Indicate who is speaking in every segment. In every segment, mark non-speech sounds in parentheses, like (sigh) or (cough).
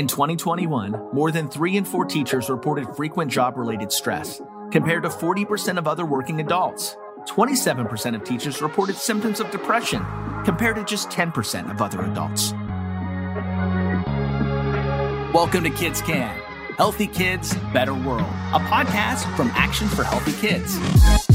Speaker 1: In 2021, more than three in four teachers reported frequent job related stress, compared to 40% of other working adults. 27% of teachers reported symptoms of depression, compared to just 10% of other adults. Welcome to Kids Can Healthy Kids, Better World, a podcast from Action for Healthy Kids.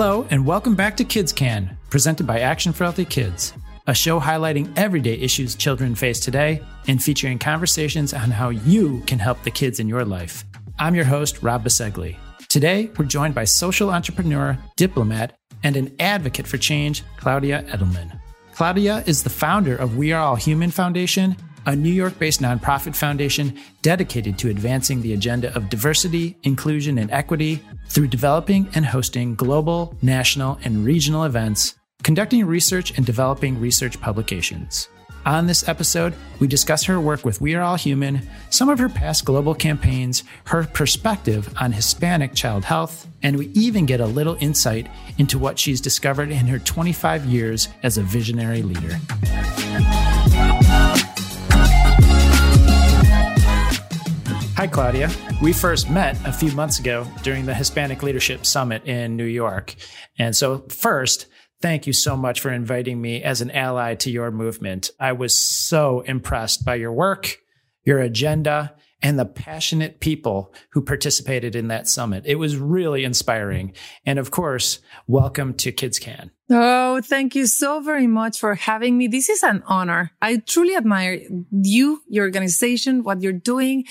Speaker 2: Hello, and welcome back to Kids Can, presented by Action for Healthy Kids, a show highlighting everyday issues children face today and featuring conversations on how you can help the kids in your life. I'm your host, Rob Bisceglie. Today, we're joined by social entrepreneur, diplomat, and an advocate for change, Claudia Edelman. Claudia is the founder of We Are All Human Foundation a New York based nonprofit foundation dedicated to advancing the agenda of diversity, inclusion, and equity through developing and hosting global, national, and regional events, conducting research, and developing research publications. On this episode, we discuss her work with We Are All Human, some of her past global campaigns, her perspective on Hispanic child health, and we even get a little insight into what she's discovered in her 25 years as a visionary leader. Hi, Claudia. We first met a few months ago during the Hispanic Leadership Summit in New York. And so, first, thank you so much for inviting me as an ally to your movement. I was so impressed by your work, your agenda, and the passionate people who participated in that summit. It was really inspiring. And of course, welcome to Kids Can.
Speaker 3: Oh, thank you so very much for having me. This is an honor. I truly admire you, your organization, what you're doing.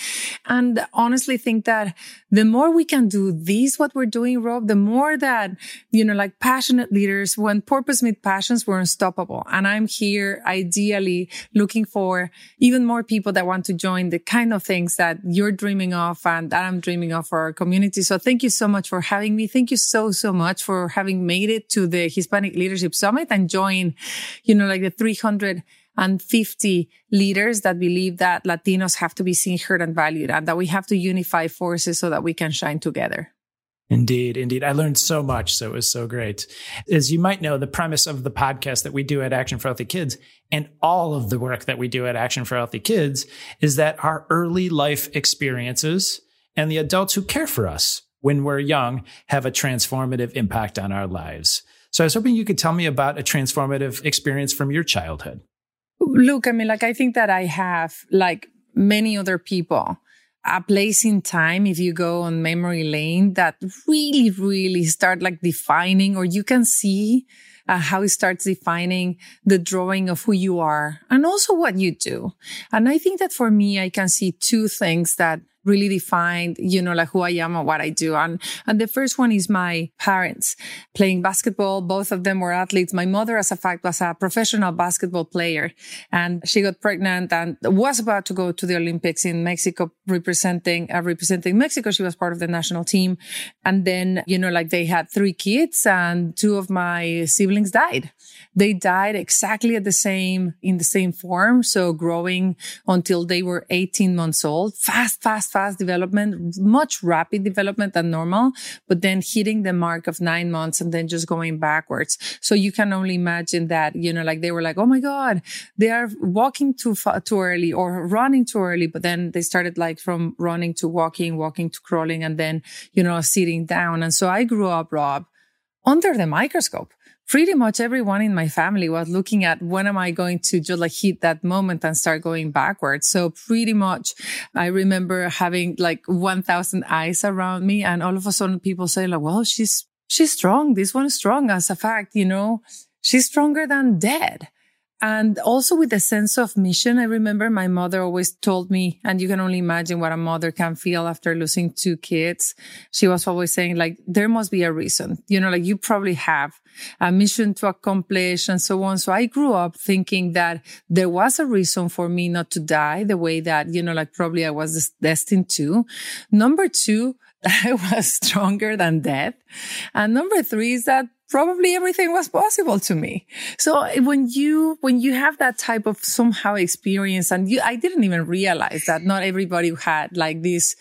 Speaker 3: And honestly think that the more we can do this, what we're doing, Rob, the more that, you know, like passionate leaders, when purpose meet passions, we're unstoppable. And I'm here ideally looking for even more people that want to join the kind of things that you're dreaming of and that I'm dreaming of for our community. So thank you so much for having me. Thank you so, so much for having made it to the Hispanic Leadership Summit and join, you know, like the 350 leaders that believe that Latinos have to be seen, heard, and valued, and that we have to unify forces so that we can shine together.
Speaker 2: Indeed, indeed. I learned so much, so it was so great. As you might know, the premise of the podcast that we do at Action for Healthy Kids and all of the work that we do at Action for Healthy Kids is that our early life experiences and the adults who care for us when we're young have a transformative impact on our lives. So I was hoping you could tell me about a transformative experience from your childhood.
Speaker 3: Look, I mean, like, I think that I have, like many other people, a place in time, if you go on memory lane, that really, really start like defining, or you can see uh, how it starts defining the drawing of who you are and also what you do. And I think that for me, I can see two things that really defined, you know, like who I am and what I do. And, and the first one is my parents playing basketball. Both of them were athletes. My mother, as a fact, was a professional basketball player and she got pregnant and was about to go to the Olympics in Mexico representing, uh, representing Mexico. She was part of the national team. And then, you know, like they had three kids and two of my siblings died. They died exactly at the same, in the same form. So growing until they were 18 months old, fast, fast, fast development, much rapid development than normal, but then hitting the mark of nine months and then just going backwards. So you can only imagine that, you know, like they were like, Oh my God, they are walking too far, too early or running too early. But then they started like from running to walking, walking to crawling and then, you know, sitting down. And so I grew up, Rob, under the microscope pretty much everyone in my family was looking at when am I going to just like hit that moment and start going backwards. So pretty much I remember having like 1000 eyes around me and all of a sudden people say like, well, she's, she's strong. This one is strong as a fact, you know, she's stronger than dead. And also with a sense of mission, I remember my mother always told me, and you can only imagine what a mother can feel after losing two kids. She was always saying like, there must be a reason, you know, like you probably have a mission to accomplish and so on. So I grew up thinking that there was a reason for me not to die the way that, you know, like probably I was destined to. Number two, (laughs) I was stronger than death. And number three is that probably everything was possible to me. So eh, when you, when you have that type of somehow experience and you, I didn't even realize that not everybody had like this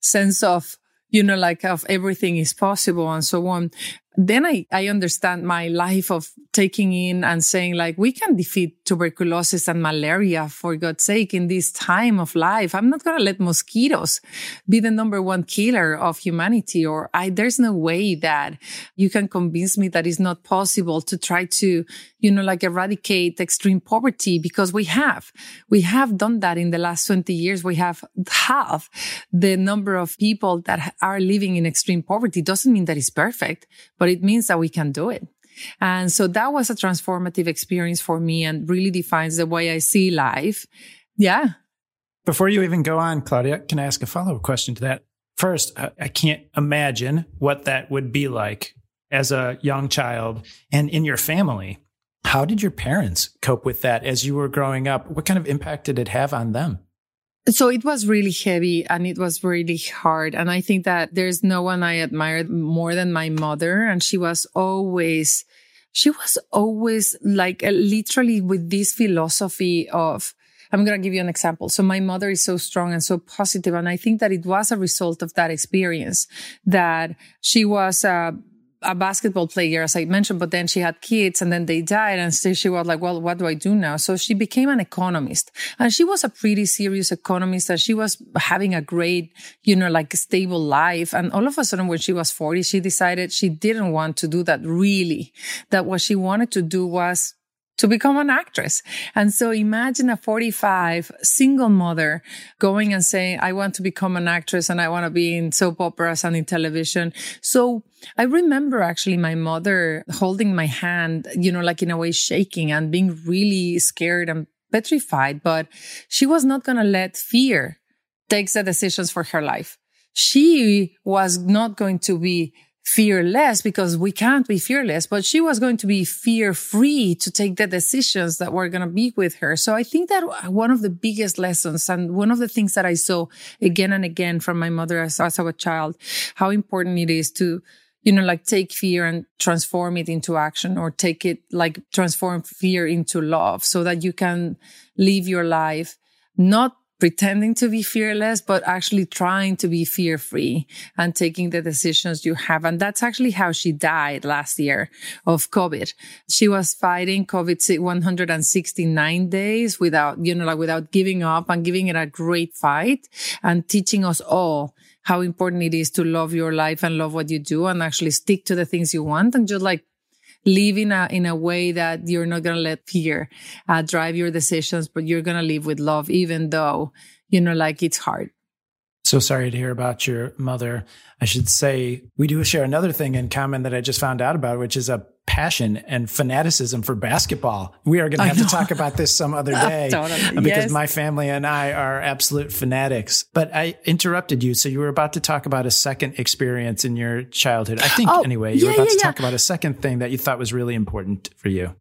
Speaker 3: sense of, you know, like of everything is possible and so on. Then I, I understand my life of taking in and saying like, we can defeat tuberculosis and malaria for God's sake in this time of life. I'm not going to let mosquitoes be the number one killer of humanity or I, there's no way that you can convince me that it's not possible to try to, you know, like eradicate extreme poverty because we have, we have done that in the last 20 years. We have half the number of people that are living in extreme poverty. Doesn't mean that it's perfect, but it means that we can do it. And so that was a transformative experience for me and really defines the way I see life. Yeah.
Speaker 2: Before you even go on, Claudia, can I ask a follow up question to that? First, I can't imagine what that would be like as a young child and in your family. How did your parents cope with that as you were growing up? What kind of impact did it have on them?
Speaker 3: So it was really heavy and it was really hard. And I think that there's no one I admired more than my mother. And she was always, she was always like uh, literally with this philosophy of, I'm going to give you an example. So my mother is so strong and so positive, And I think that it was a result of that experience that she was, uh, a basketball player, as I mentioned, but then she had kids and then they died. And so she was like, well, what do I do now? So she became an economist and she was a pretty serious economist and she was having a great, you know, like stable life. And all of a sudden, when she was 40, she decided she didn't want to do that really, that what she wanted to do was to become an actress. And so imagine a 45 single mother going and saying, I want to become an actress and I want to be in soap operas and in television. So I remember actually my mother holding my hand, you know, like in a way shaking and being really scared and petrified, but she was not going to let fear take the decisions for her life. She was not going to be fearless because we can't be fearless, but she was going to be fear free to take the decisions that were going to be with her. So I think that one of the biggest lessons and one of the things that I saw again and again from my mother as, as a child, how important it is to, you know, like take fear and transform it into action or take it like transform fear into love so that you can live your life not pretending to be fearless, but actually trying to be fear free and taking the decisions you have. And that's actually how she died last year of COVID. She was fighting COVID 169 days without, you know, like without giving up and giving it a great fight and teaching us all how important it is to love your life and love what you do and actually stick to the things you want and just like live in a in a way that you're not going to let fear uh, drive your decisions, but you're going to live with love, even though you know, like it's hard.
Speaker 2: So sorry to hear about your mother. I should say we do share another thing in common that I just found out about, which is a passion and fanaticism for basketball. We are going to have to talk about this some other (laughs) day totally. Uh, because yes. my family and I are absolute fanatics. But I interrupted you. So you were about to talk about a second experience in your childhood. I think, oh, anyway, you yeah, were about yeah, to yeah. talk about a second thing that you thought was really important for you.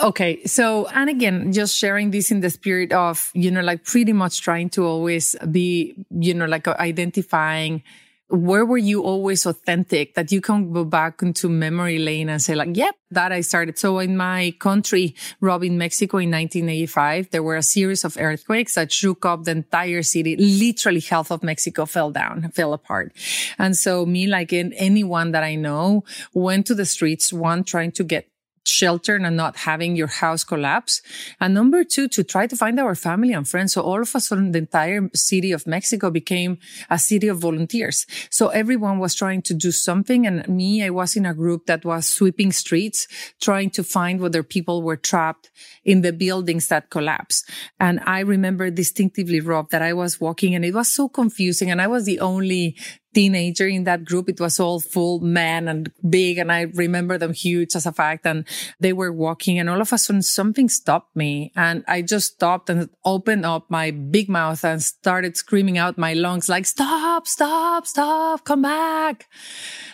Speaker 3: Okay. So, and again, just sharing this in the spirit of, you know, like pretty much trying to always be, you know, like uh, identifying where were you always authentic that you can go back into memory lane and say like, yep, that I started. So in my country, Rob, in Mexico in 1985, there were a series of earthquakes that shook up the entire city. Literally half of Mexico fell down, fell apart. And so me, like in anyone that I know, went to the streets, one trying to get shelter and not having your house collapse. And number two, to try to find our family and friends. So all of a sudden, the entire city of Mexico became a city of volunteers. So everyone was trying to do something. And me, I was in a group that was sweeping streets, trying to find whether people were trapped in the buildings that collapsed. And I remember distinctively, Rob, that I was walking and it was so confusing. And I was the only teenager in that group. It was all full men and big. And I remember them huge as a fact. And they were walking and all of a sudden something stopped me. And I just stopped and opened up my big mouth and started screaming out my lungs like, stop, stop, stop, come back.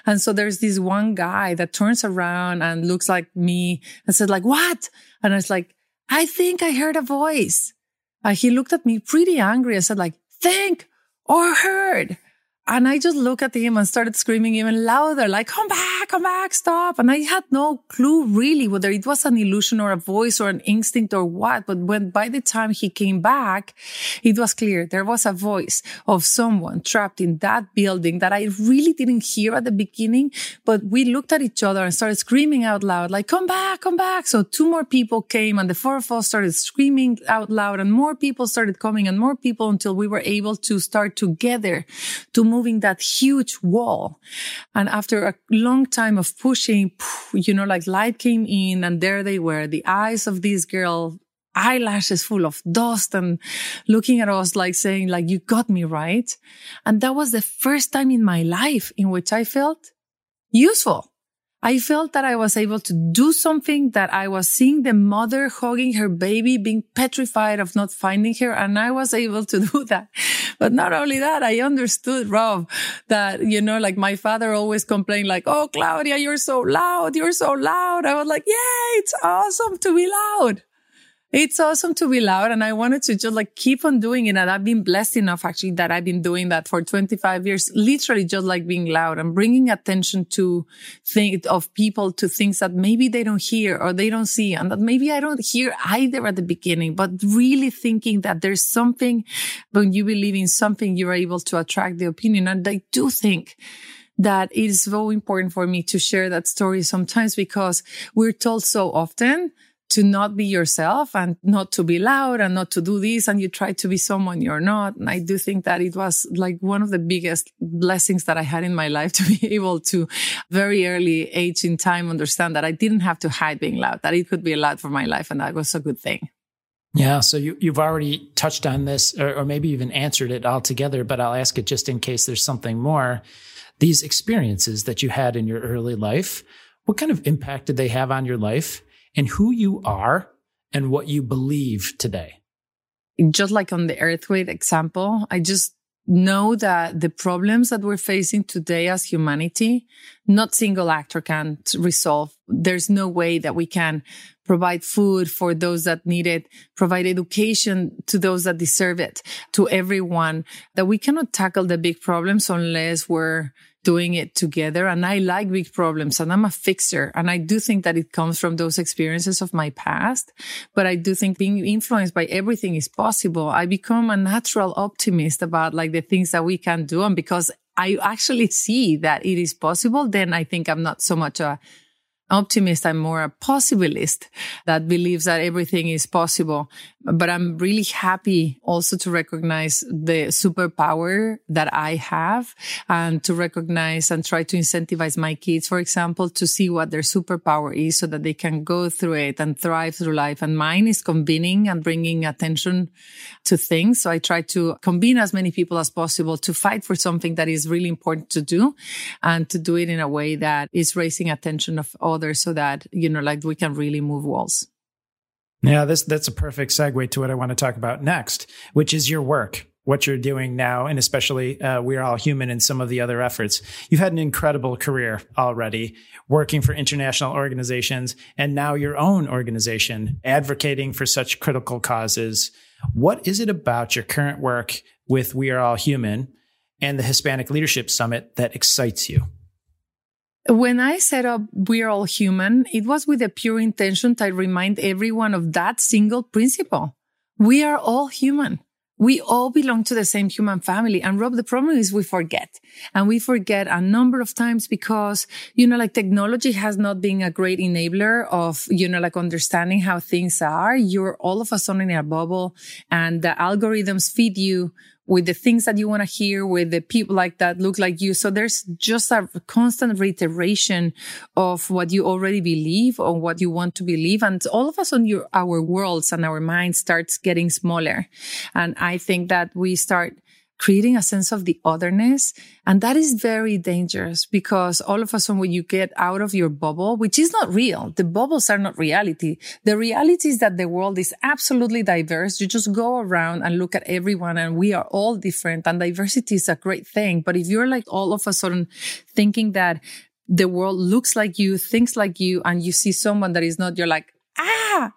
Speaker 3: And so there's this one guy that turns around and looks like me and said like, what? And I was like, I think I heard a voice. Uh, he looked at me pretty angry and said like, think or heard. And I just looked at him and started screaming even louder, like, come back, come back, stop. And I had no clue really whether it was an illusion or a voice or an instinct or what. But when by the time he came back, it was clear there was a voice of someone trapped in that building that I really didn't hear at the beginning. But we looked at each other and started screaming out loud, like, come back, come back. So two more people came and the four of us started screaming out loud and more people started coming and more people until we were able to start together to moving that huge wall. And after a long time of pushing, you know, like light came in and there they were, the eyes of this girl eyelashes full of dust and looking at us like saying like you got me right and that was the first time in my life in which i felt useful I felt that I was able to do something that I was seeing the mother hugging her baby, being petrified of not finding her. And I was able to (laughs) do that. But not only that, I understood, Rob, that, you know, like my father always complained like, Oh, Claudia, you're so loud. You're so loud. I was like, yeah, it's awesome to be loud it's awesome to be loud. And I wanted to just like keep on doing it. And I've been blessed enough actually that I've been doing that for 25 years, literally just like being loud and bringing attention to think of people to things that maybe they don't hear or they don't see and that maybe I don't hear either at the beginning, but really thinking that there's something when you believe in something, you're able to attract the opinion. And I do think that it is so important for me to share that story sometimes because we're told so often to not be yourself and not to be loud and not to do this and you try to be someone you're not. And I do think that it was like one of the biggest blessings that I had in my life (laughs) to be able to very early age in time understand that I didn't have to hide being loud, that it could be allowed for my life. And that was a good thing.
Speaker 2: Yeah. So you, you've already touched on this or, or maybe even answered it altogether, but I'll ask it just in case there's something more. These experiences that you had in your early life, what kind of impact did they have on your life? And who you are and what you believe today?
Speaker 3: Just like on the earthquake example, I just know that the problems that we're facing today as humanity, not single actor can resolve. There's no way that we can provide food for those that need it, provide education to those that deserve it, to everyone, that we cannot tackle the big problems unless we're doing it together. And I like big problems and I'm a fixer. And I do think that it comes from those experiences of my past. But I do think being influenced by everything is possible. I become a natural optimist about like the things that we can do. And because I actually see that it is possible, then I think I'm not so much a optimist. I'm more a possibilist that believes that everything is possible. But I'm really happy also to recognize the superpower that I have and to recognize and try to incentivize my kids, for example, to see what their superpower is so that they can go through it and thrive through life. And mine is convening and bringing attention to things. So I try to convene as many people as possible to fight for something that is really important to do and to do it in a way that is raising attention of others so that, you know, like we can really move walls.
Speaker 2: Yeah, this that's a perfect segue to what I want to talk about next, which is your work, what you're doing now, and especially uh, we're all human in some of the other efforts. You've had an incredible career already, working for international organizations, and now your own organization, advocating for such critical causes. What is it about your current work with We Are All Human and the Hispanic Leadership Summit that excites you?
Speaker 3: When I set up oh, We're All Human, it was with a pure intention to remind everyone of that single principle. We are all human. We all belong to the same human family. And Rob, the problem is we forget and we forget a number of times because, you know, like technology has not been a great enabler of, you know, like understanding how things are. You're all of a sudden in a bubble and the algorithms feed you with the things that you want to hear, with the people like that look like you. So there's just a constant reiteration of what you already believe or what you want to believe. And all of a sudden your, our worlds and our minds starts getting smaller. And I think that we start creating a sense of the otherness. And that is very dangerous because all of a sudden when you get out of your bubble, which is not real, the bubbles are not reality. The reality is that the world is absolutely diverse. You just go around and look at everyone and we are all different and diversity is a great thing. But if you're like all of a sudden thinking that the world looks like you, thinks like you, and you see someone that is not, you're like, ah,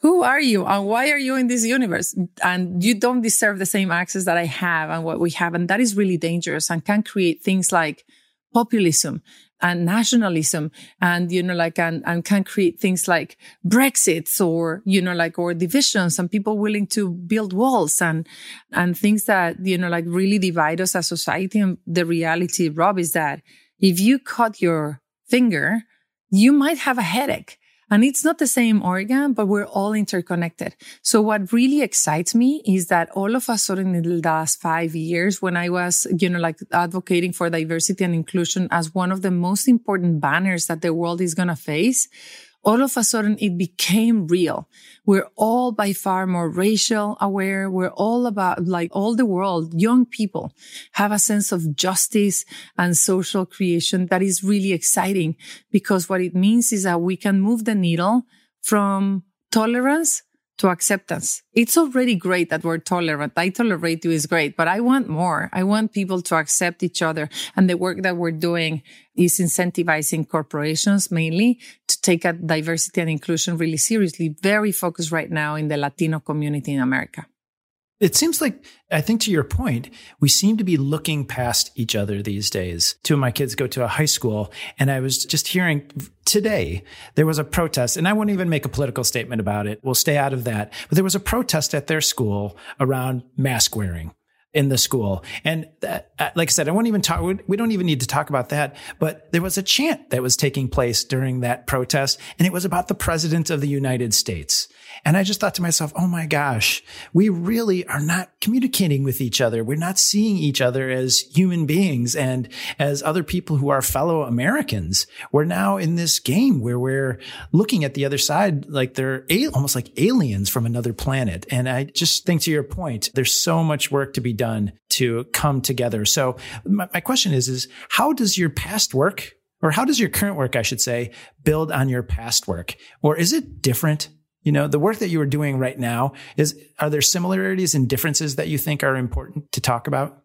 Speaker 3: who are you and why are you in this universe? And you don't deserve the same access that I have and what we have. And that is really dangerous and can create things like populism and nationalism and, you know, like, and, and can create things like Brexits or, you know, like, or divisions and people willing to build walls and, and things that, you know, like really divide us as society. And the reality, Rob, is that if you cut your finger, you might have a headache and it's not the same organ, but we're all interconnected. So what really excites me is that all of a sudden in the last five years, when I was, you know, like advocating for diversity and inclusion as one of the most important banners that the world is going to face, all of a sudden it became real. We're all by far more racial aware. We're all about like all the world, young people have a sense of justice and social creation that is really exciting because what it means is that we can move the needle from tolerance to acceptance. It's already great that we're tolerant. I tolerate you is great, but I want more. I want people to accept each other. And the work that we're doing is incentivizing corporations mainly to take diversity and inclusion really seriously, very focused right now in the Latino community in America.
Speaker 2: It seems like, I think to your point, we seem to be looking past each other these days. Two of my kids go to a high school and I was just hearing today there was a protest and I won't even make a political statement about it. We'll stay out of that. But there was a protest at their school around mask wearing in the school. And that, Uh, like I said, I won't even talk, we don't even need to talk about that, but there was a chant that was taking place during that protest and it was about the president of the United States. And I just thought to myself, oh my gosh, we really are not communicating with each other. We're not seeing each other as human beings and as other people who are fellow Americans. We're now in this game where we're looking at the other side like they're almost like aliens from another planet. And I just think to your point, there's so much work to be done to come together. So my, my question is, is how does your past work or how does your current work, I should say, build on your past work? Or is it different? You know, the work that you are doing right now is, are there similarities and differences that you think are important to talk about?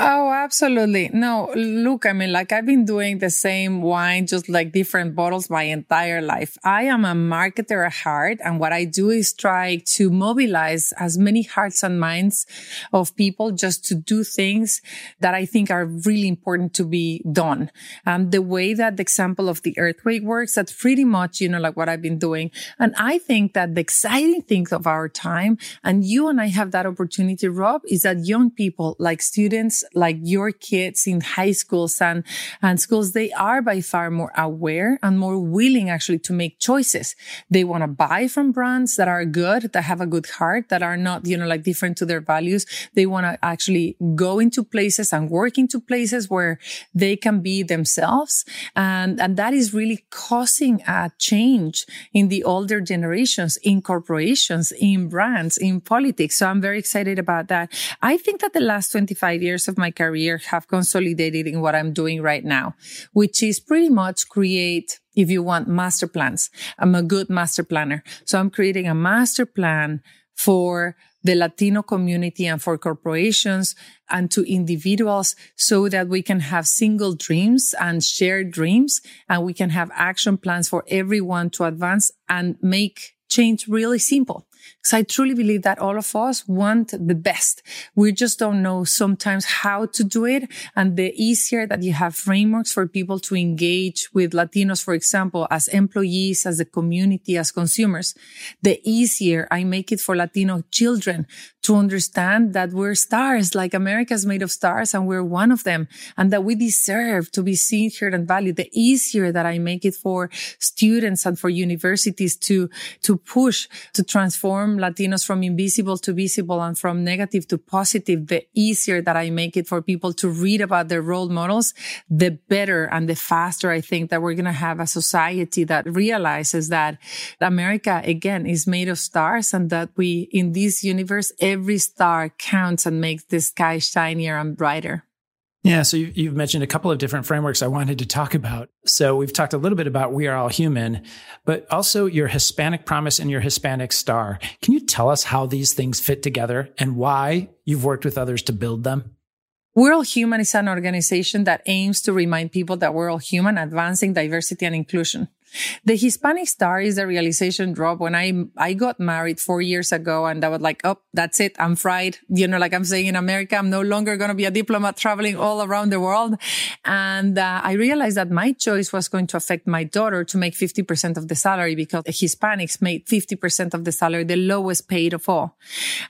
Speaker 3: Oh, absolutely. No, look, I mean, like I've been doing the same wine, just like different bottles my entire life. I am a marketer at heart. And what I do is try to mobilize as many hearts and minds of people just to do things that I think are really important to be done. Um, the way that the example of the earthquake works, that's pretty much, you know, like what I've been doing. And I think that the exciting things of our time, and you and I have that opportunity, Rob, is that young people like students, like your kids in high schools and, and schools, they are by far more aware and more willing actually to make choices. They want to buy from brands that are good, that have a good heart, that are not, you know, like different to their values. They want to actually go into places and work into places where they can be themselves. And, and that is really causing a change in the older generations, in corporations, in brands, in politics. So I'm very excited about that. I think that the last 25 years of my career have consolidated in what I'm doing right now, which is pretty much create if you want master plans. I'm a good master planner. So I'm creating a master plan for the Latino community and for corporations and to individuals so that we can have single dreams and shared dreams and we can have action plans for everyone to advance and make change really simple. Because I truly believe that all of us want the best. We just don't know sometimes how to do it. And the easier that you have frameworks for people to engage with Latinos, for example, as employees, as a community, as consumers, the easier I make it for Latino children to understand that we're stars, like America's made of stars and we're one of them and that we deserve to be seen, heard and valued. The easier that I make it for students and for universities to, to push, to transform Latinos from invisible to visible and from negative to positive, the easier that I make it for people to read about their role models, the better and the faster I think that we're going to have a society that realizes that America again is made of stars and that we in this universe, every star counts and makes the sky shinier and brighter.
Speaker 2: Yeah, so you've mentioned a couple of different frameworks I wanted to talk about. So we've talked a little bit about We Are All Human, but also your Hispanic Promise and your Hispanic Star. Can you tell us how these things fit together and why you've worked with others to build them?
Speaker 3: We're All Human is an organization that aims to remind people that we're all human, advancing diversity and inclusion. The Hispanic star is a realization drop when I, I got married four years ago and I was like, oh, that's it. I'm fried. You know, like I'm saying in America, I'm no longer going to be a diplomat traveling all around the world. And uh, I realized that my choice was going to affect my daughter to make 50% of the salary because the Hispanics made 50% of the salary, the lowest paid of all.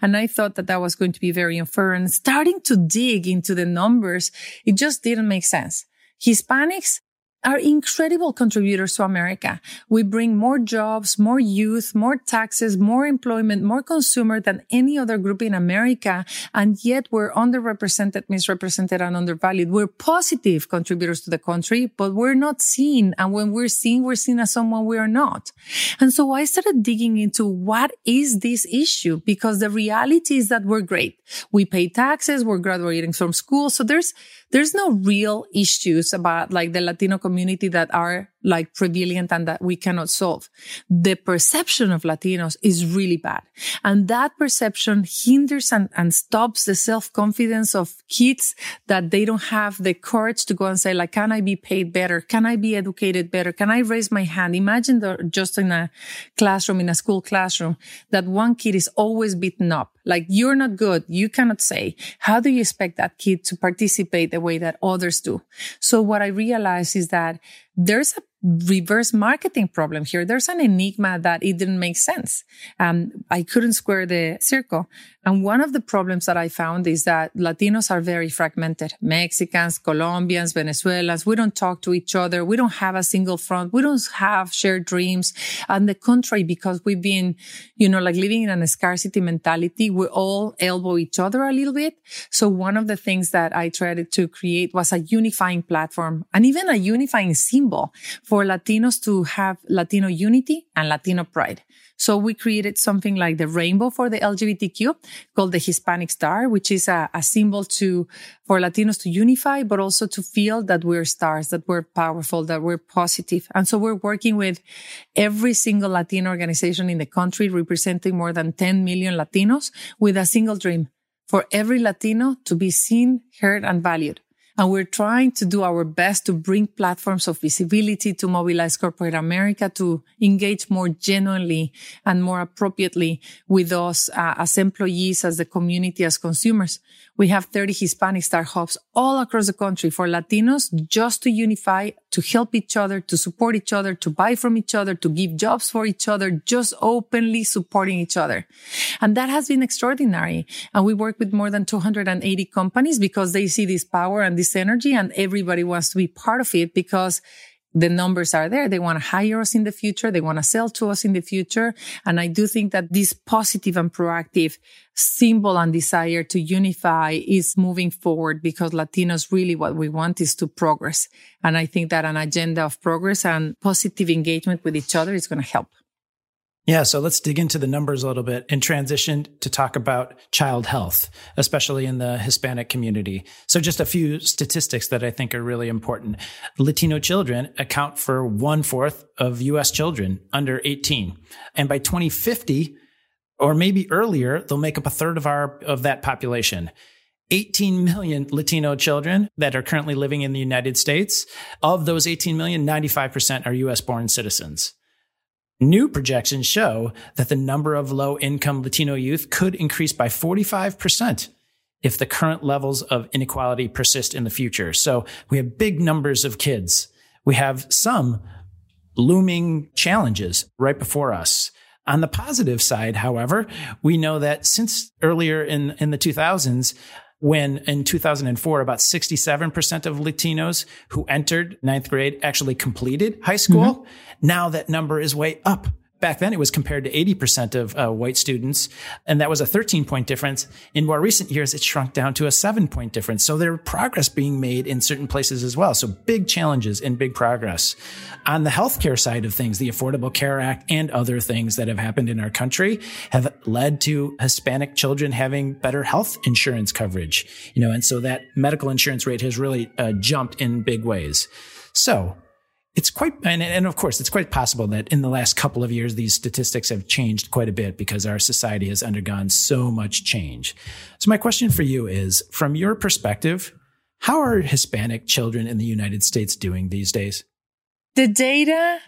Speaker 3: And I thought that that was going to be very unfair and starting to dig into the numbers, it just didn't make sense. Hispanics are incredible contributors to America. We bring more jobs, more youth, more taxes, more employment, more consumer than any other group in America. And yet we're underrepresented, misrepresented, and undervalued. We're positive contributors to the country, but we're not seen. And when we're seen, we're seen as someone we are not. And so I started digging into what is this issue? Because the reality is that we're great. We pay taxes. We're graduating from school. So there's, there's no real issues about like the Latino community that are like prevalent and that we cannot solve. The perception of Latinos is really bad. And that perception hinders and, and stops the self-confidence of kids that they don't have the courage to go and say, like, can I be paid better? Can I be educated better? Can I raise my hand? Imagine the, just in a classroom, in a school classroom, that one kid is always beaten up. Like, you're not good. You cannot say. How do you expect that kid to participate the way that others do? So what I realized is that there's a reverse marketing problem here. There's an enigma that it didn't make sense. Um, I couldn't square the circle. And one of the problems that I found is that Latinos are very fragmented. Mexicans, Colombians, Venezuelans, we don't talk to each other. We don't have a single front. We don't have shared dreams. And the contrary, because we've been, you know, like living in a scarcity mentality, we all elbow each other a little bit. So one of the things that I tried to create was a unifying platform and even a unifying symbol for Latinos to have Latino unity and Latino pride. So we created something like the rainbow for the LGBTQ called the Hispanic Star, which is a, a, symbol to, for Latinos to unify, but also to feel that we're stars, that we're powerful, that we're positive. And so we're working with every single Latino organization in the country representing more than 10 million Latinos with a single dream for every Latino to be seen, heard, and valued. And we're trying to do our best to bring platforms of visibility to mobilize corporate America to engage more genuinely and more appropriately with us uh, as employees, as the community, as consumers. We have 30 Hispanic startups all across the country for Latinos just to unify, to help each other, to support each other, to buy from each other, to give jobs for each other, just openly supporting each other. And that has been extraordinary. And we work with more than 280 companies because they see this power and this energy and everybody wants to be part of it because the numbers are there. They want to hire us in the future. They want to sell to us in the future. And I do think that this positive and proactive symbol and desire to unify is moving forward because Latinos really what we want is to progress. And I think that an agenda of progress and positive engagement with each other is going to help.
Speaker 2: Yeah, so let's dig into the numbers a little bit and transition to talk about child health, especially in the Hispanic community. So just a few statistics that I think are really important. Latino children account for one fourth of US children under 18. And by 2050, or maybe earlier, they'll make up a third of our, of that population. 18 million Latino children that are currently living in the United States. Of those 18 million, 95% are US born citizens. New projections show that the number of low income Latino youth could increase by 45% if the current levels of inequality persist in the future. So we have big numbers of kids. We have some looming challenges right before us. On the positive side, however, we know that since earlier in, in the 2000s, when in 2004, about 67% of Latinos who entered ninth grade actually completed high school. Mm-hmm. Now that number is way up back then it was compared to 80% of uh, white students and that was a 13 point difference. In more recent years it shrunk down to a 7 point difference. So there progress being made in certain places as well. So big challenges and big progress. On the healthcare side of things the affordable care act and other things that have happened in our country have led to hispanic children having better health insurance coverage you know and so that medical insurance rate has really uh, jumped in big ways. So it's quite, and, and of course, it's quite possible that in the last couple of years, these statistics have changed quite a bit because our society has undergone so much change. So my question for you is, from your perspective, how are Hispanic children in the United States doing these days?
Speaker 3: The data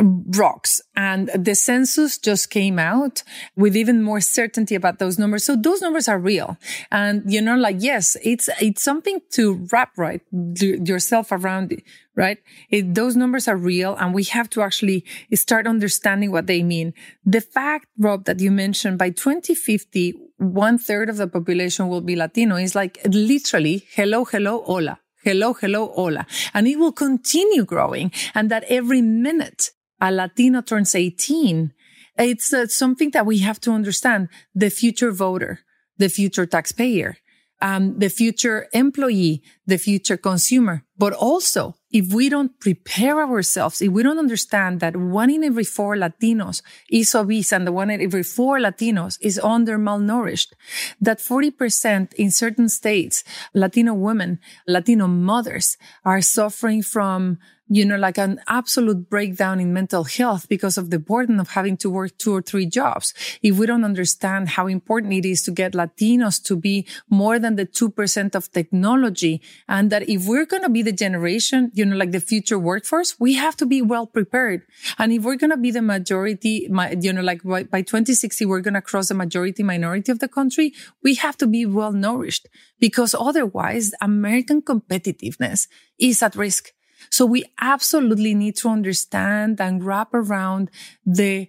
Speaker 3: rocks. And the census just came out with even more certainty about those numbers. So those numbers are real. And, you know, like, yes, it's, it's something to wrap right yourself around it, right? It, those numbers are real and we have to actually start understanding what they mean. The fact, Rob, that you mentioned by 2050, one third of the population will be Latino is like literally hello, hello, hola. Hello, hello, hola. And it will continue growing. And that every minute a Latino turns 18, it's uh, something that we have to understand. The future voter, the future taxpayer, um, the future employee, the future consumer. But also, if we don't prepare ourselves, if we don't understand that one in every four Latinos is obese and the one in every four Latinos is under malnourished, that 40% in certain states, Latino women, Latino mothers are suffering from you know, like an absolute breakdown in mental health because of the burden of having to work two or three jobs. If we don't understand how important it is to get Latinos to be more than the 2% of technology and that if we're going to be the generation, you know, like the future workforce, we have to be well prepared. And if we're going to be the majority, you know, like by, by 2060, we're going to cross the majority minority of the country. We have to be well nourished because otherwise American competitiveness is at risk. So we absolutely need to understand and wrap around the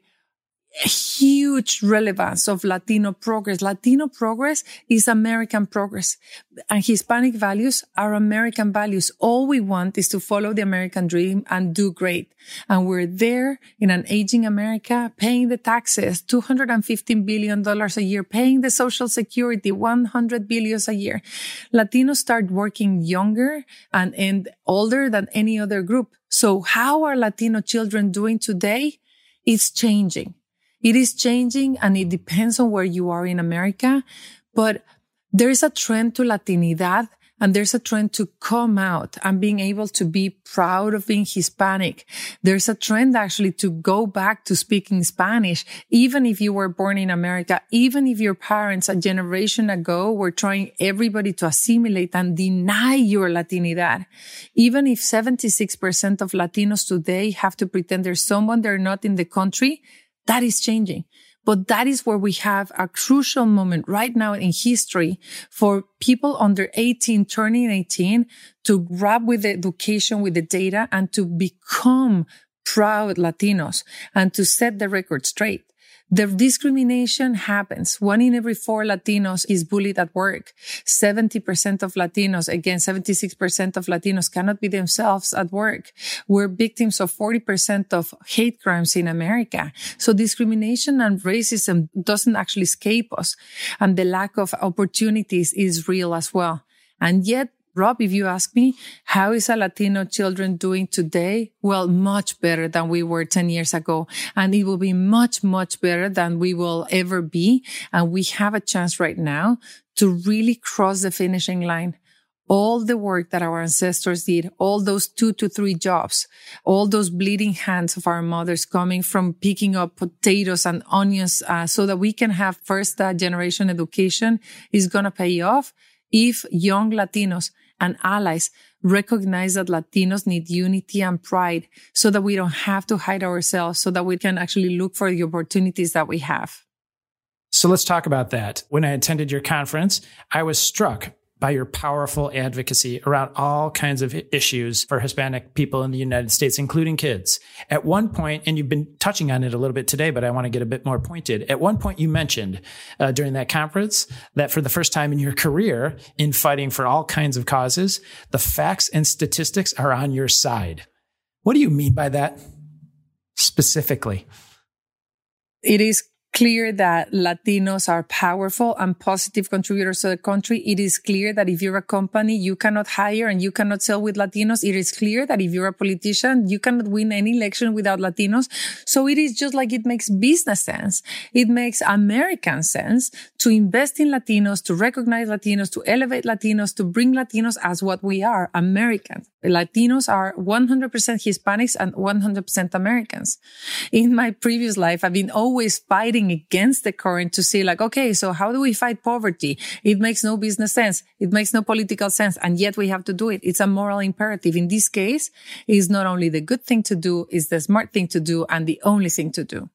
Speaker 3: huge relevance of Latino progress. Latino progress is American progress and Hispanic values are American values. All we want is to follow the American dream and do great. And we're there in an aging America, paying the taxes, $215 billion a year, paying the social security, 100 billion a year. Latinos start working younger and, and older than any other group. So how are Latino children doing today? It's changing. It is changing and it depends on where you are in America, but there is a trend to Latinidad and there's a trend to come out and being able to be proud of being Hispanic. There's a trend actually to go back to speaking Spanish, even if you were born in America, even if your parents a generation ago were trying everybody to assimilate and deny your Latinidad. Even if 76% of Latinos today have to pretend there's someone they're not in the country, that is changing. But that is where we have a crucial moment right now in history for people under 18 turning 18 to grab with the education, with the data and to become proud Latinos and to set the record straight. The discrimination happens. One in every four Latinos is bullied at work. 70% of Latinos, again, 76% of Latinos cannot be themselves at work. We're victims of 40% of hate crimes in America. So discrimination and racism doesn't actually escape us. And the lack of opportunities is real as well. And yet Rob, if you ask me, how is a Latino children doing today? Well, much better than we were 10 years ago. And it will be much, much better than we will ever be. And we have a chance right now to really cross the finishing line. All the work that our ancestors did, all those two to three jobs, all those bleeding hands of our mothers coming from picking up potatoes and onions uh, so that we can have first uh, generation education is going to pay off if young Latinos and allies recognize that Latinos need unity and pride so that we don't have to hide ourselves, so that we can actually look for the opportunities that we have.
Speaker 2: So let's talk about that. When I attended your conference, I was struck by your powerful advocacy around all kinds of issues for Hispanic people in the United States, including kids. At one point, and you've been touching on it a little bit today, but I want to get a bit more pointed. At one point, you mentioned uh, during that conference that for the first time in your career in fighting for all kinds of causes, the facts and statistics are on your side. What do you mean by that specifically?
Speaker 3: It is clear that Latinos are powerful and positive contributors to the country. It is clear that if you're a company, you cannot hire and you cannot sell with Latinos. It is clear that if you're a politician, you cannot win any election without Latinos. So it is just like it makes business sense. It makes American sense to invest in Latinos, to recognize Latinos, to elevate Latinos, to bring Latinos as what we are, Americans. Latinos are 100% Hispanics and 100% Americans. In my previous life, I've been always fighting against the current to see like, okay, so how do we fight poverty? It makes no business sense. It makes no political sense. And yet we have to do it. It's a moral imperative. In this case, it's not only the good thing to do, it's the smart thing to do and the only thing to do.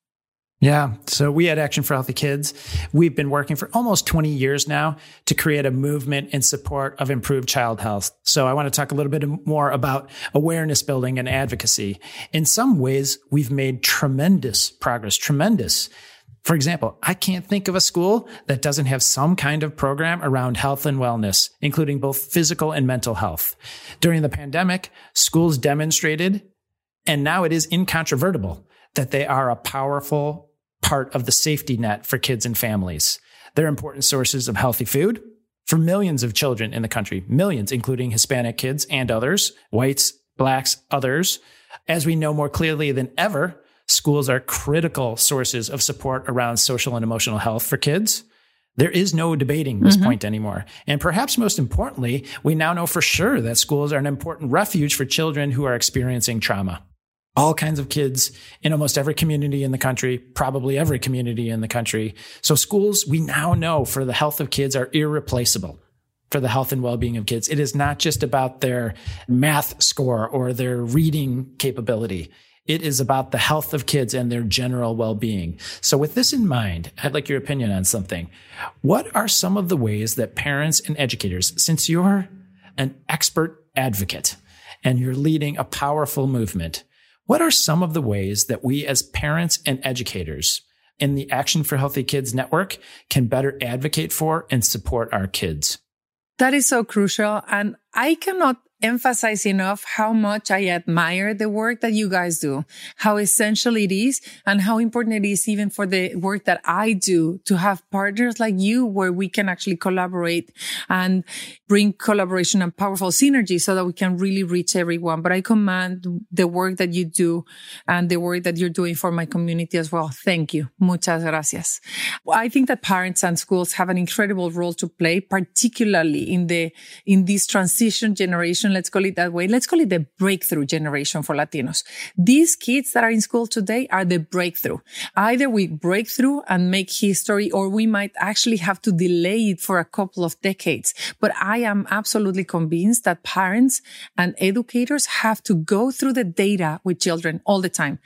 Speaker 2: Yeah. So we at Action for Healthy Kids, we've been working for almost 20 years now to create a movement in support of improved child health. So I want to talk a little bit more about awareness building and advocacy. In some ways, we've made tremendous progress, tremendous. For example, I can't think of a school that doesn't have some kind of program around health and wellness, including both physical and mental health. During the pandemic, schools demonstrated, and now it is incontrovertible that they are a powerful part of the safety net for kids and families. They're important sources of healthy food for millions of children in the country, millions, including Hispanic kids and others, whites, blacks, others. As we know more clearly than ever, schools are critical sources of support around social and emotional health for kids. There is no debating this mm-hmm. point anymore. And perhaps most importantly, we now know for sure that schools are an important refuge for children who are experiencing trauma all kinds of kids in almost every community in the country, probably every community in the country. So schools, we now know for the health of kids are irreplaceable for the health and well-being of kids. It is not just about their math score or their reading capability. It is about the health of kids and their general well-being. So with this in mind, I'd like your opinion on something. What are some of the ways that parents and educators, since you're an expert advocate and you're leading a powerful movement, what are some of the ways that we as parents and educators in the Action for Healthy Kids network can better advocate for and support our kids?
Speaker 3: That is so crucial. And I cannot emphasize enough how much I admire the work that you guys do, how essential it is and how important it is even for the work that I do to have partners like you where we can actually collaborate and bring collaboration and powerful synergy so that we can really reach everyone. But I command the work that you do and the work that you're doing for my community as well. Thank you. Muchas gracias. I think that parents and schools have an incredible role to play, particularly in the, in this transition generation let's call it that way. Let's call it the breakthrough generation for Latinos. These kids that are in school today are the breakthrough. Either we break through and make history or we might actually have to delay it for a couple of decades. But I am absolutely convinced that parents and educators have to go through the data with children all the time.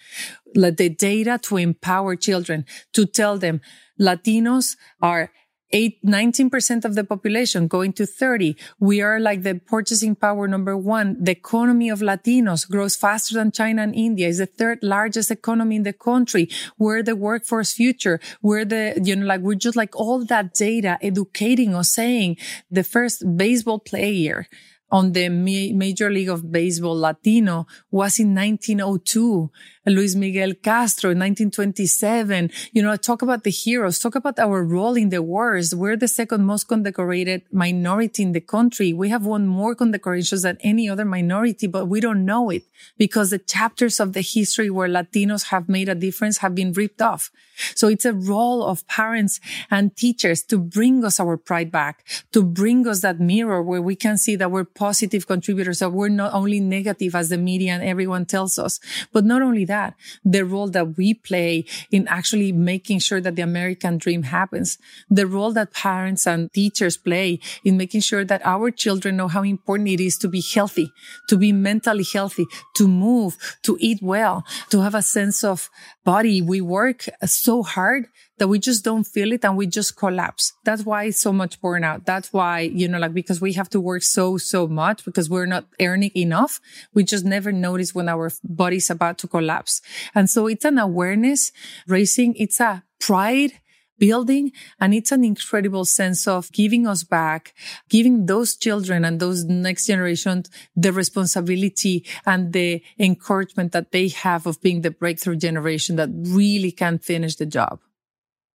Speaker 3: Let the data to empower children, to tell them Latinos are eight, 19% of the population going to 30. We are like the purchasing power number one. The economy of Latinos grows faster than China and India. is the third largest economy in the country. We're the workforce future. We're the, you know, like we're just like all that data educating us saying the first baseball player on the Major League of Baseball Latino was in 1902. Luis Miguel Castro in 1927. You know, talk about the heroes, talk about our role in the wars. We're the second most condecorated minority in the country. We have won more condecorations than any other minority, but we don't know it because the chapters of the history where Latinos have made a difference have been ripped off. So it's a role of parents and teachers to bring us our pride back, to bring us that mirror where we can see that we're positive contributors, that we're not only negative as the media and everyone tells us, but not only that, that, the role that we play in actually making sure that the American dream happens, the role that parents and teachers play in making sure that our children know how important it is to be healthy, to be mentally healthy, to move, to eat well, to have a sense of body. We work so hard that we just don't feel it and we just collapse. That's why it's so much burnout. That's why, you know, like because we have to work so, so much because we're not earning enough. We just never notice when our body's about to collapse. And so it's an awareness raising. It's a pride building. And it's an incredible sense of giving us back, giving those children and those next generation the responsibility and the encouragement that they have of being the breakthrough generation that really can finish the job.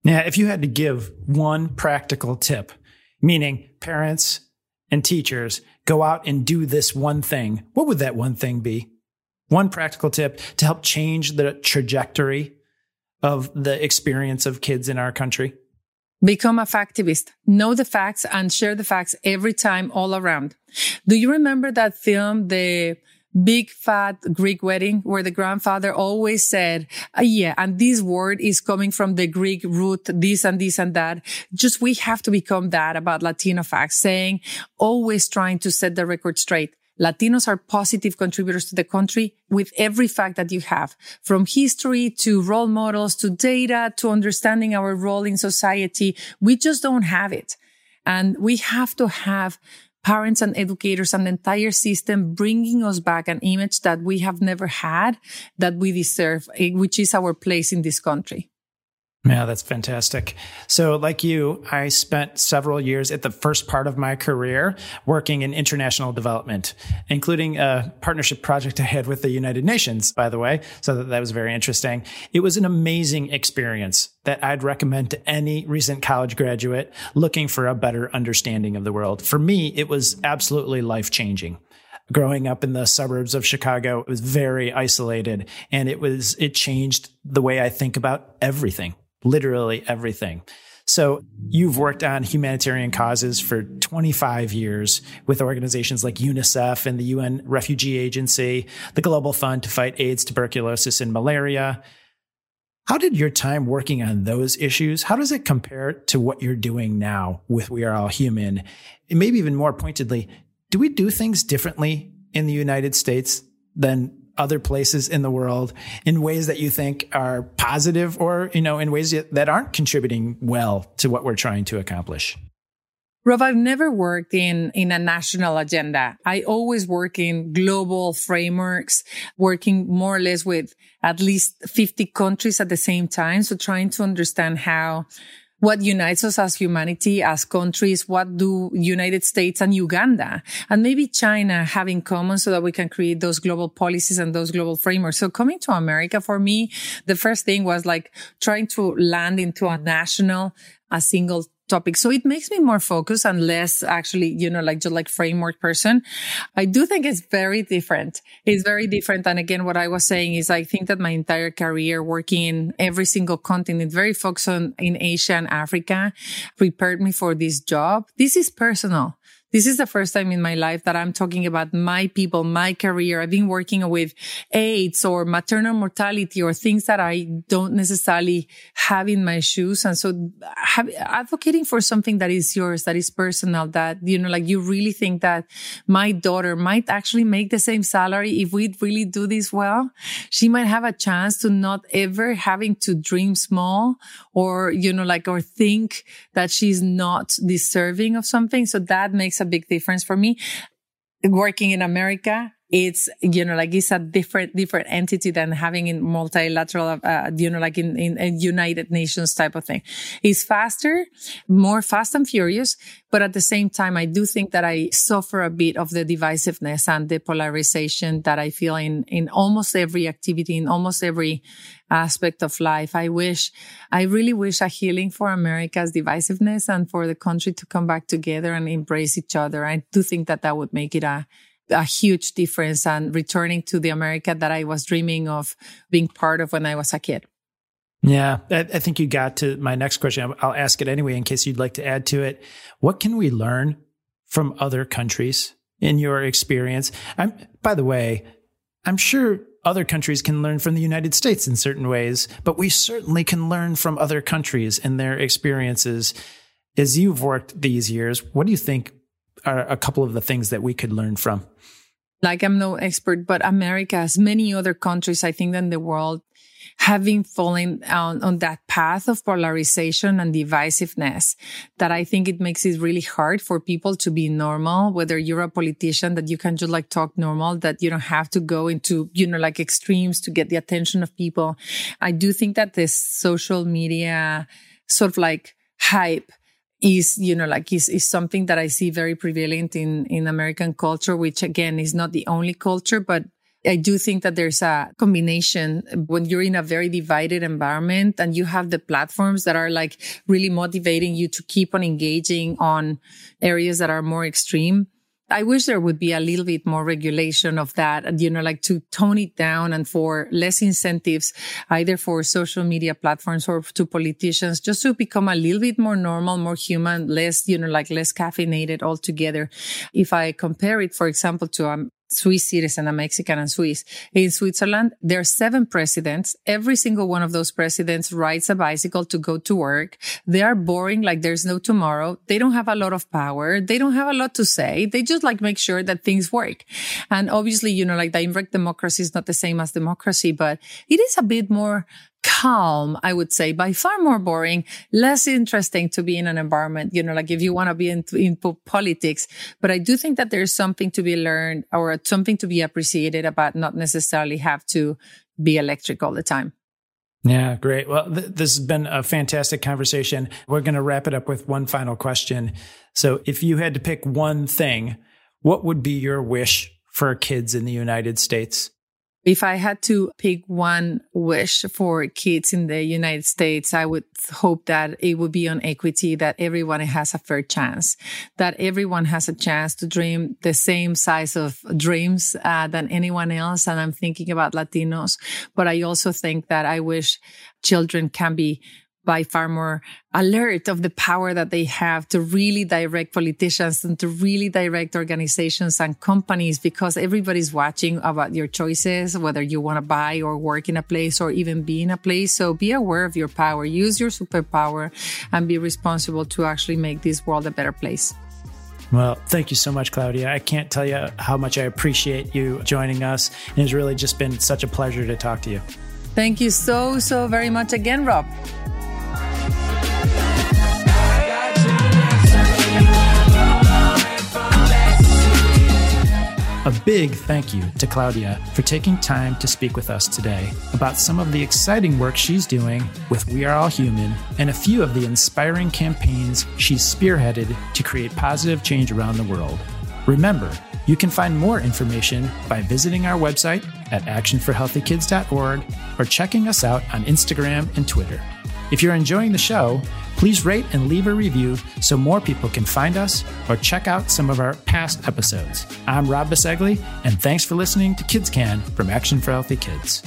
Speaker 2: Now, if you had to give one practical tip, meaning parents and teachers go out and do this one thing, what would that one thing be? One practical tip to help change the trajectory of the experience of kids in our country?
Speaker 3: Become a factivist. Know the facts and share the facts every time all around. Do you remember that film, The big fat Greek wedding where the grandfather always said, uh, yeah, and this word is coming from the Greek root, this and this and that. Just we have to become that about Latino facts, saying, always trying to set the record straight. Latinos are positive contributors to the country with every fact that you have, from history to role models to data to understanding our role in society. We just don't have it. And we have to have parents and educators and the entire system bringing us back an image that we have never had that we deserve, eh, which is our place in this country.
Speaker 2: Yeah, that's fantastic. So, like you, I spent several years at the first part of my career working in international development, including a partnership project I had with the United Nations, by the way. So that, that was very interesting. It was an amazing experience that I'd recommend to any recent college graduate looking for a better understanding of the world. For me, it was absolutely life changing growing up in the suburbs of Chicago, it was very isolated and it was, it changed the way I think about everything literally everything. So you've worked on humanitarian causes for 25 years with organizations like UNICEF and the UN Refugee Agency, the Global Fund to fight AIDS, tuberculosis, and malaria. How did your time working on those issues, how does it compare to what you're doing now with We Are All Human? And maybe even more pointedly, do we do things differently in the United States than other places in the world in ways that you think are positive or, you know, in ways that aren't contributing well to what we're trying to accomplish?
Speaker 3: Rob, I've never worked in, in a national agenda. I always work in global frameworks, working more or less with at least 50 countries at the same time. So trying to understand how what unites us as humanity, as countries, what do United States and Uganda and maybe China have in common so that we can create those global policies and those global frameworks. So coming to America for me, the first thing was like trying to land into a national, a single topic. So it makes me more focused and less actually, you know, like just like framework person. I do think it's very different. It's very different. And again, what I was saying is I think that my entire career working in every single continent, very focused on in Asia and Africa prepared me for this job. This is personal. This is the first time in my life that I'm talking about my people, my career. I've been working with AIDS or maternal mortality or things that I don't necessarily have in my shoes. And so have, advocating for something that is yours, that is personal, that, you know, like you really think that my daughter might actually make the same salary if we really do this well. She might have a chance to not ever having to dream small or, you know, like, or think that she's not deserving of something. So that makes a big difference for me. Working in America, it's you know like it's a different different entity than having in multilateral uh, you know like in, in a united nations type of thing. It's faster more fast and furious but at the same time i do think that i suffer a bit of the divisiveness and the polarization that i feel in in almost every activity in almost every aspect of life. I wish i really wish a healing for america's divisiveness and for the country to come back together and embrace each other. I do think that that would make it a a huge difference and returning to the America that I was dreaming of being part of when I was a kid.
Speaker 2: Yeah, I, think you got to my next question. I'll ask it anyway in case you'd like to add to it. What can we learn from other countries in your experience? I'm, by the way, I'm sure other countries can learn from the United States in certain ways, but we certainly can learn from other countries and their experiences. As you've worked these years, what do you think are a couple of the things that we could learn from?
Speaker 3: like I'm no expert, but America, as many other countries, I think, in the world, having fallen on, on that path of polarization and divisiveness that I think it makes it really hard for people to be normal, whether you're a politician that you can just like talk normal, that you don't have to go into, you know, like extremes to get the attention of people. I do think that this social media sort of like hype is, you know, like is, is something that I see very prevalent in, in American culture, which again is not the only culture, but I do think that there's a combination when you're in a very divided environment and you have the platforms that are like really motivating you to keep on engaging on areas that are more extreme. I wish there would be a little bit more regulation of that, you know, like to tone it down and for less incentives, either for social media platforms or to politicians, just to become a little bit more normal, more human, less, you know, like less caffeinated altogether. If I compare it, for example, to um, Swiss citizen, a Mexican and Swiss. In Switzerland, there are seven presidents. Every single one of those presidents rides a bicycle to go to work. They are boring like there's no tomorrow. They don't have a lot of power. They don't have a lot to say. They just like make sure that things work. And obviously, you know, like the indirect democracy is not the same as democracy, but it is a bit more calm, I would say, by far more boring, less interesting to be in an environment, you know, like if you want to be in, politics. But I do think that there's something to be learned or something to be appreciated about not necessarily have to be electric all the time.
Speaker 2: Yeah, great. Well, th- this has been a fantastic conversation. We're going to wrap it up with one final question. So, if you had to pick one thing, what would be your wish for kids in the United States?
Speaker 3: If I had to pick one wish for kids in the United States, I would hope that it would be on equity, that everyone has a fair chance, that everyone has a chance to dream the same size of dreams uh, than anyone else. And I'm thinking about Latinos, but I also think that I wish children can be by far more alert of the power that they have to really direct politicians and to really direct organizations and companies because everybody's watching about your choices, whether you want to buy or work in a place or even be in a place. So be aware of your power, use your superpower and be responsible to actually make this world a better place.
Speaker 2: Well, thank you so much, Claudia. I can't tell you how much I appreciate you joining us. It has really just been such a pleasure to talk to you.
Speaker 3: Thank you so, so very much again, Rob.
Speaker 2: A big thank you to Claudia for taking time to speak with us today about some of the exciting work she's doing with We Are All Human and a few of the inspiring campaigns she's spearheaded to create positive change around the world. Remember, you can find more information by visiting our website at actionforhealthykids.org or checking us out on Instagram and Twitter. If you're enjoying the show, Please rate and leave a review so more people can find us or check out some of our past episodes. I'm Rob Bisceglie, and thanks for listening to Kids Can from Action for Healthy Kids.